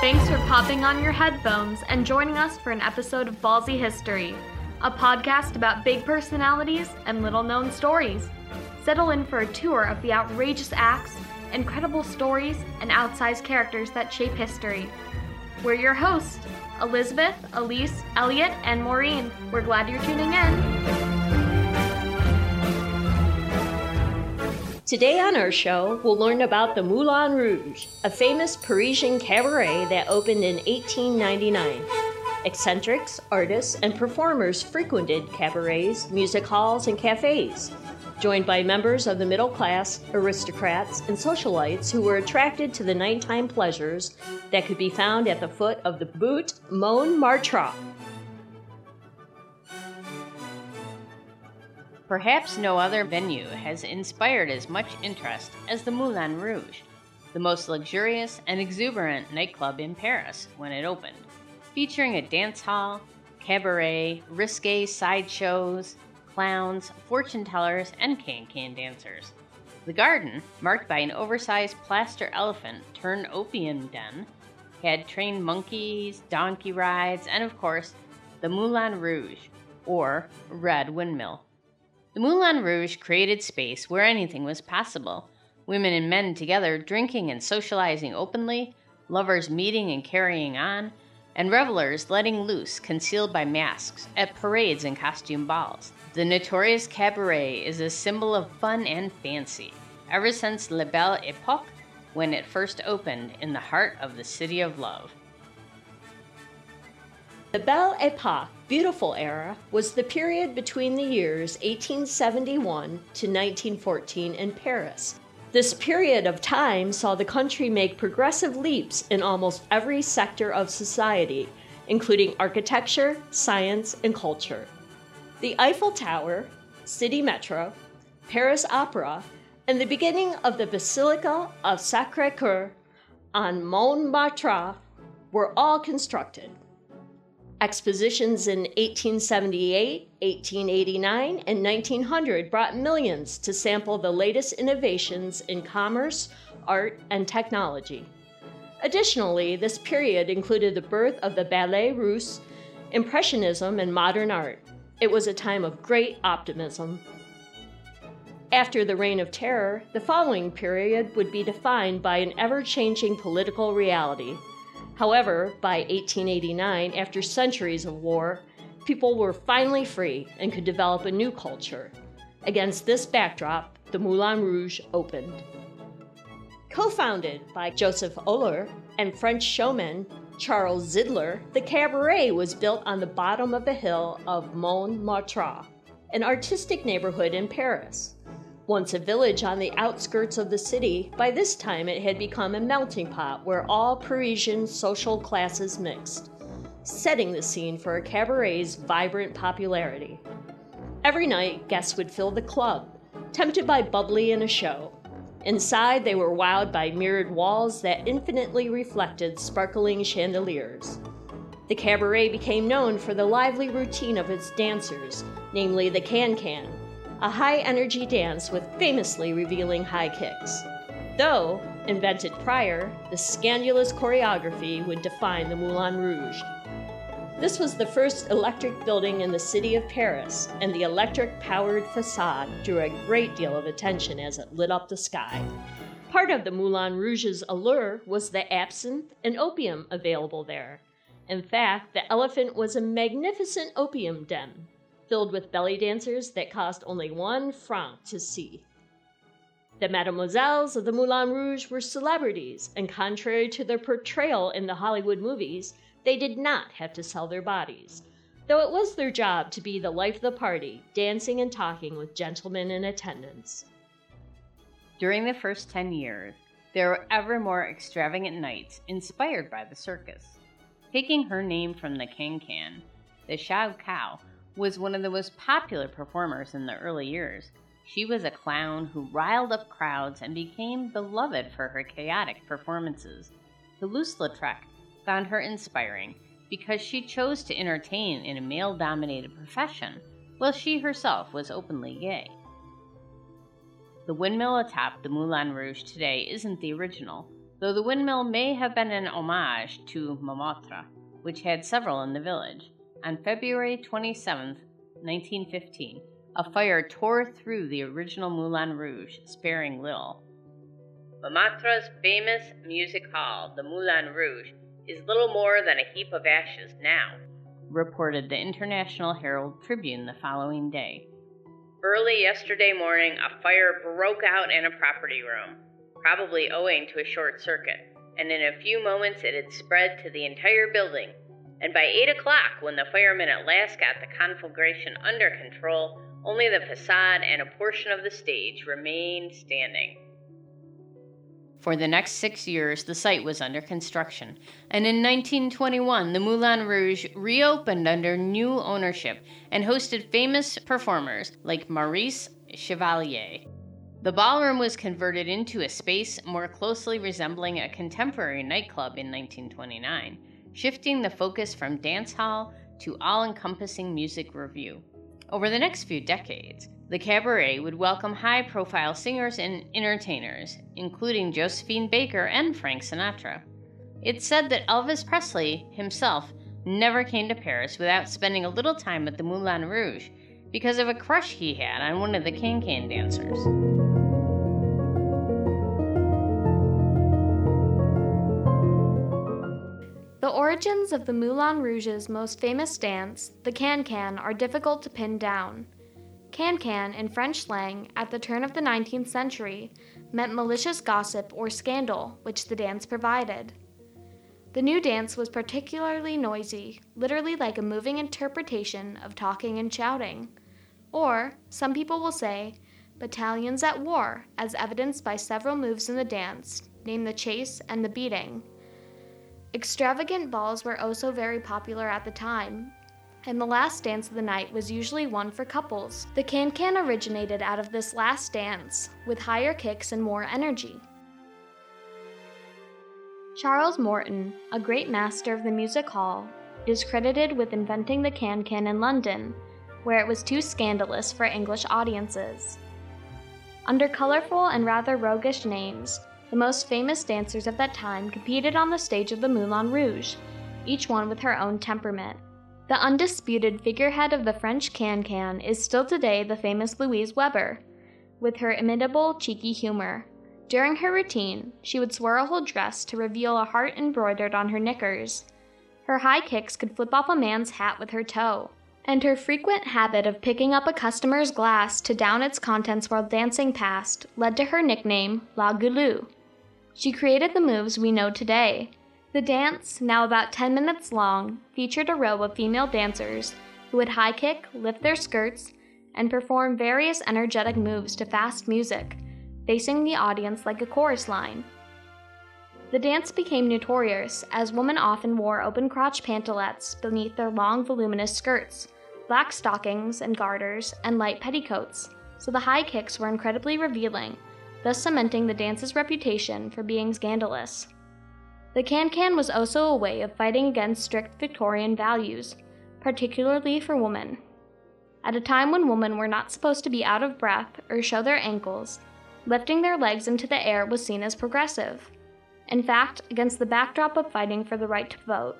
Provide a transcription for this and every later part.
Thanks for popping on your headphones and joining us for an episode of Ballsy History, a podcast about big personalities and little known stories. Settle in for a tour of the outrageous acts, incredible stories, and outsized characters that shape history. We're your hosts, Elizabeth, Elise, Elliot, and Maureen. We're glad you're tuning in. Today on our show, we'll learn about the Moulin Rouge, a famous Parisian cabaret that opened in 1899. Eccentrics, artists, and performers frequented cabarets, music halls, and cafes, joined by members of the middle class, aristocrats, and socialites who were attracted to the nighttime pleasures that could be found at the foot of the Butte Montmartre. Perhaps no other venue has inspired as much interest as the Moulin Rouge, the most luxurious and exuberant nightclub in Paris when it opened, featuring a dance hall, cabaret, risque sideshows, clowns, fortune tellers, and can-can dancers. The garden, marked by an oversized plaster elephant turned opium den, had trained monkeys, donkey rides, and of course, the Moulin Rouge, or Red Windmill. The Moulin Rouge created space where anything was possible women and men together drinking and socializing openly, lovers meeting and carrying on, and revelers letting loose concealed by masks at parades and costume balls. The notorious cabaret is a symbol of fun and fancy ever since La Belle Epoque when it first opened in the heart of the City of Love. The Belle Epoque, beautiful era, was the period between the years 1871 to 1914 in Paris. This period of time saw the country make progressive leaps in almost every sector of society, including architecture, science, and culture. The Eiffel Tower, City Metro, Paris Opera, and the beginning of the Basilica of Sacre Coeur on Montmartre were all constructed. Expositions in 1878, 1889, and 1900 brought millions to sample the latest innovations in commerce, art, and technology. Additionally, this period included the birth of the Ballet Russe, Impressionism, and modern art. It was a time of great optimism. After the Reign of Terror, the following period would be defined by an ever changing political reality However, by 1889, after centuries of war, people were finally free and could develop a new culture. Against this backdrop, the Moulin Rouge opened. Co founded by Joseph Oller and French showman Charles Zidler, the cabaret was built on the bottom of the hill of Montmartre, an artistic neighborhood in Paris. Once a village on the outskirts of the city, by this time it had become a melting pot where all Parisian social classes mixed, setting the scene for a cabaret's vibrant popularity. Every night, guests would fill the club, tempted by bubbly and a show. Inside, they were wowed by mirrored walls that infinitely reflected sparkling chandeliers. The cabaret became known for the lively routine of its dancers, namely the can can, a high energy dance with famously revealing high kicks. Though, invented prior, the scandalous choreography would define the Moulin Rouge. This was the first electric building in the city of Paris, and the electric powered facade drew a great deal of attention as it lit up the sky. Part of the Moulin Rouge's allure was the absinthe and opium available there. In fact, the elephant was a magnificent opium den filled with belly dancers that cost only one franc to see. The mademoiselles of the Moulin Rouge were celebrities, and contrary to their portrayal in the Hollywood movies, they did not have to sell their bodies, though it was their job to be the life of the party, dancing and talking with gentlemen in attendance. During the first 10 years, there were ever more extravagant nights inspired by the circus. Taking her name from the can can, the Cha-U-Kao was one of the most popular performers in the early years. She was a clown who riled up crowds and became beloved for her chaotic performances. Toulouse-Lautrec found her inspiring because she chose to entertain in a male dominated profession while she herself was openly gay. The windmill atop the Moulin Rouge today isn't the original, though the windmill may have been an homage to Montmartre, which had several in the village. On February 27, 1915, a fire tore through the original Moulin Rouge, sparing little. Montmartre's famous music hall, the Moulin Rouge, is little more than a heap of ashes now, reported the International Herald Tribune the following day. Early yesterday morning, a fire broke out in a property room, probably owing to a short circuit, and in a few moments it had spread to the entire building. And by 8 o'clock, when the firemen at last got the conflagration under control, only the facade and a portion of the stage remained standing. For the next six years, the site was under construction, and in 1921, the Moulin Rouge reopened under new ownership and hosted famous performers like Maurice Chevalier. The ballroom was converted into a space more closely resembling a contemporary nightclub in 1929, shifting the focus from dance hall to all encompassing music revue. Over the next few decades, the cabaret would welcome high profile singers and entertainers, including Josephine Baker and Frank Sinatra. It's said that Elvis Presley himself never came to Paris without spending a little time at the Moulin Rouge because of a crush he had on one of the can can dancers. Origins of the Moulin Rouge's most famous dance, the can can, are difficult to pin down. Can-can, in French slang, at the turn of the 19th century, meant malicious gossip or scandal, which the dance provided. The new dance was particularly noisy, literally like a moving interpretation of talking and shouting. Or, some people will say, battalions at war, as evidenced by several moves in the dance, named the chase and the beating. Extravagant balls were also very popular at the time, and the last dance of the night was usually one for couples. The can can originated out of this last dance, with higher kicks and more energy. Charles Morton, a great master of the music hall, is credited with inventing the can can in London, where it was too scandalous for English audiences. Under colorful and rather roguish names, the most famous dancers of that time competed on the stage of the Moulin Rouge, each one with her own temperament. The undisputed figurehead of the French can can is still today the famous Louise Weber, with her imitable, cheeky humor. During her routine, she would swirl her dress to reveal a heart embroidered on her knickers. Her high kicks could flip off a man's hat with her toe, and her frequent habit of picking up a customer's glass to down its contents while dancing past led to her nickname, La Goulue. She created the moves we know today, the dance, now about 10 minutes long, featured a row of female dancers who would high kick, lift their skirts, and perform various energetic moves to fast music, facing the audience like a chorus line. The dance became notorious as women often wore open crotch pantalettes beneath their long, voluminous skirts, black stockings and garters, and light petticoats, so the high kicks were incredibly revealing, thus cementing the dance's reputation for being scandalous. The can-can was also a way of fighting against strict Victorian values, particularly for women. At a time when women were not supposed to be out of breath or show their ankles, lifting their legs into the air was seen as progressive. In fact, against the backdrop of fighting for the right to vote,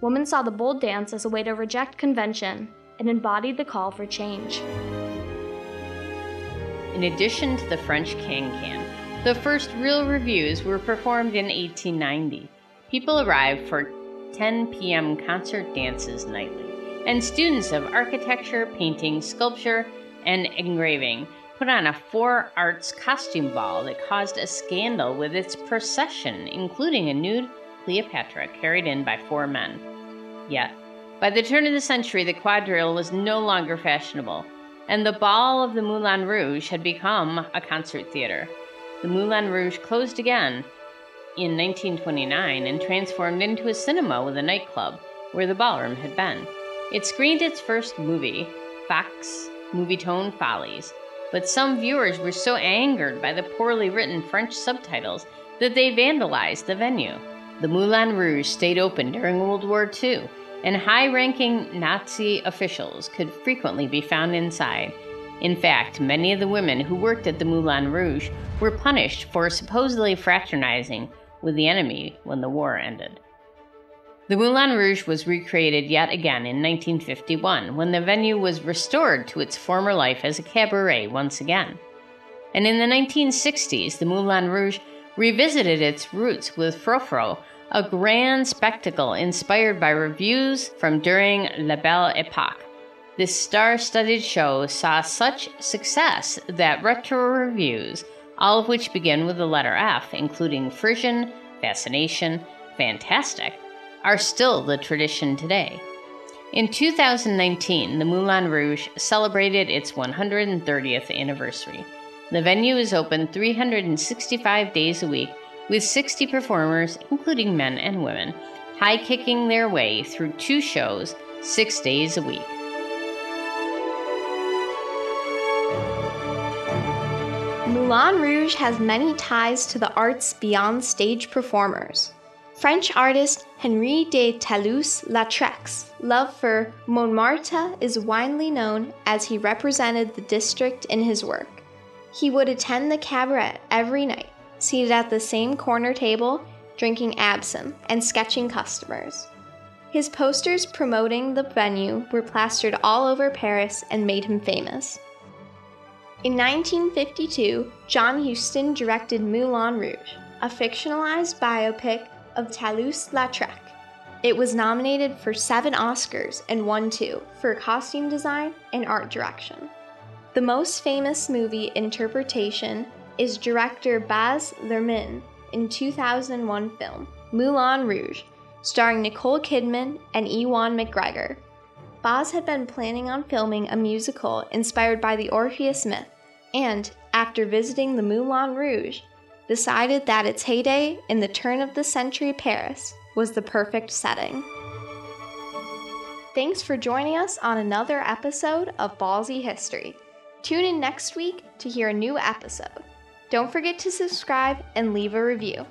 women saw the bold dance as a way to reject convention and embodied the call for change. In addition to the French can-can, the first real revues were performed in 1890. People arrived for 10 p.m. concert dances nightly, and students of architecture, painting, sculpture, and engraving put on a four arts costume ball that caused a scandal with its procession, including a nude Cleopatra carried in by four men. Yet, by the turn of the century, the quadrille was no longer fashionable, and the Ball of the Moulin Rouge had become a concert theater the Moulin Rouge closed again in 1929 and transformed into a cinema with a nightclub where the ballroom had been. It screened its first movie, Fox Movietone Follies, but some viewers were so angered by the poorly written French subtitles that they vandalized the venue. The Moulin Rouge stayed open during World War II, and high ranking Nazi officials could frequently be found inside in fact, many of the women who worked at the Moulin Rouge were punished for supposedly fraternizing with the enemy when the war ended. The Moulin Rouge was recreated yet again in 1951 when the venue was restored to its former life as a cabaret once again. And in the 1960s, the Moulin Rouge revisited its roots with Frou-Frou, a grand spectacle inspired by revues from during La Belle Epoque. This star studded show saw such success that retro revues, all of which begin with the letter F, including Frisson, Fascination, Fantastic, are still the tradition today. In 2019, the Moulin Rouge celebrated its 130th anniversary. The venue is open 365 days a week with 60 performers, including men and women, high kicking their way through two shows six days a week. Moulin Rouge has many ties to the arts beyond stage performers. French artist Henri de Toulouse-Lautrec's love for Montmartre is widely known as he represented the district in his work. He would attend the cabaret every night, seated at the same corner table, drinking absinthe and sketching customers. His posters promoting the venue were plastered all over Paris and made him famous. In 1952, John Huston directed Moulin Rouge, a fictionalized biopic of Toulouse Lautrec. It was nominated for seven Oscars and won two for costume design and art direction. The most famous movie interpretation is director Baz Luhrmann in 2001 film Moulin Rouge, starring Nicole Kidman and Ewan McGregor. Baz had been planning on filming a musical inspired by the Orpheus myth, and after visiting the Moulin Rouge, decided that its heyday in the turn of the century Paris was the perfect setting. Thanks for joining us on another episode of Ballsy History. Tune in next week to hear a new episode. Don't forget to subscribe and leave a review.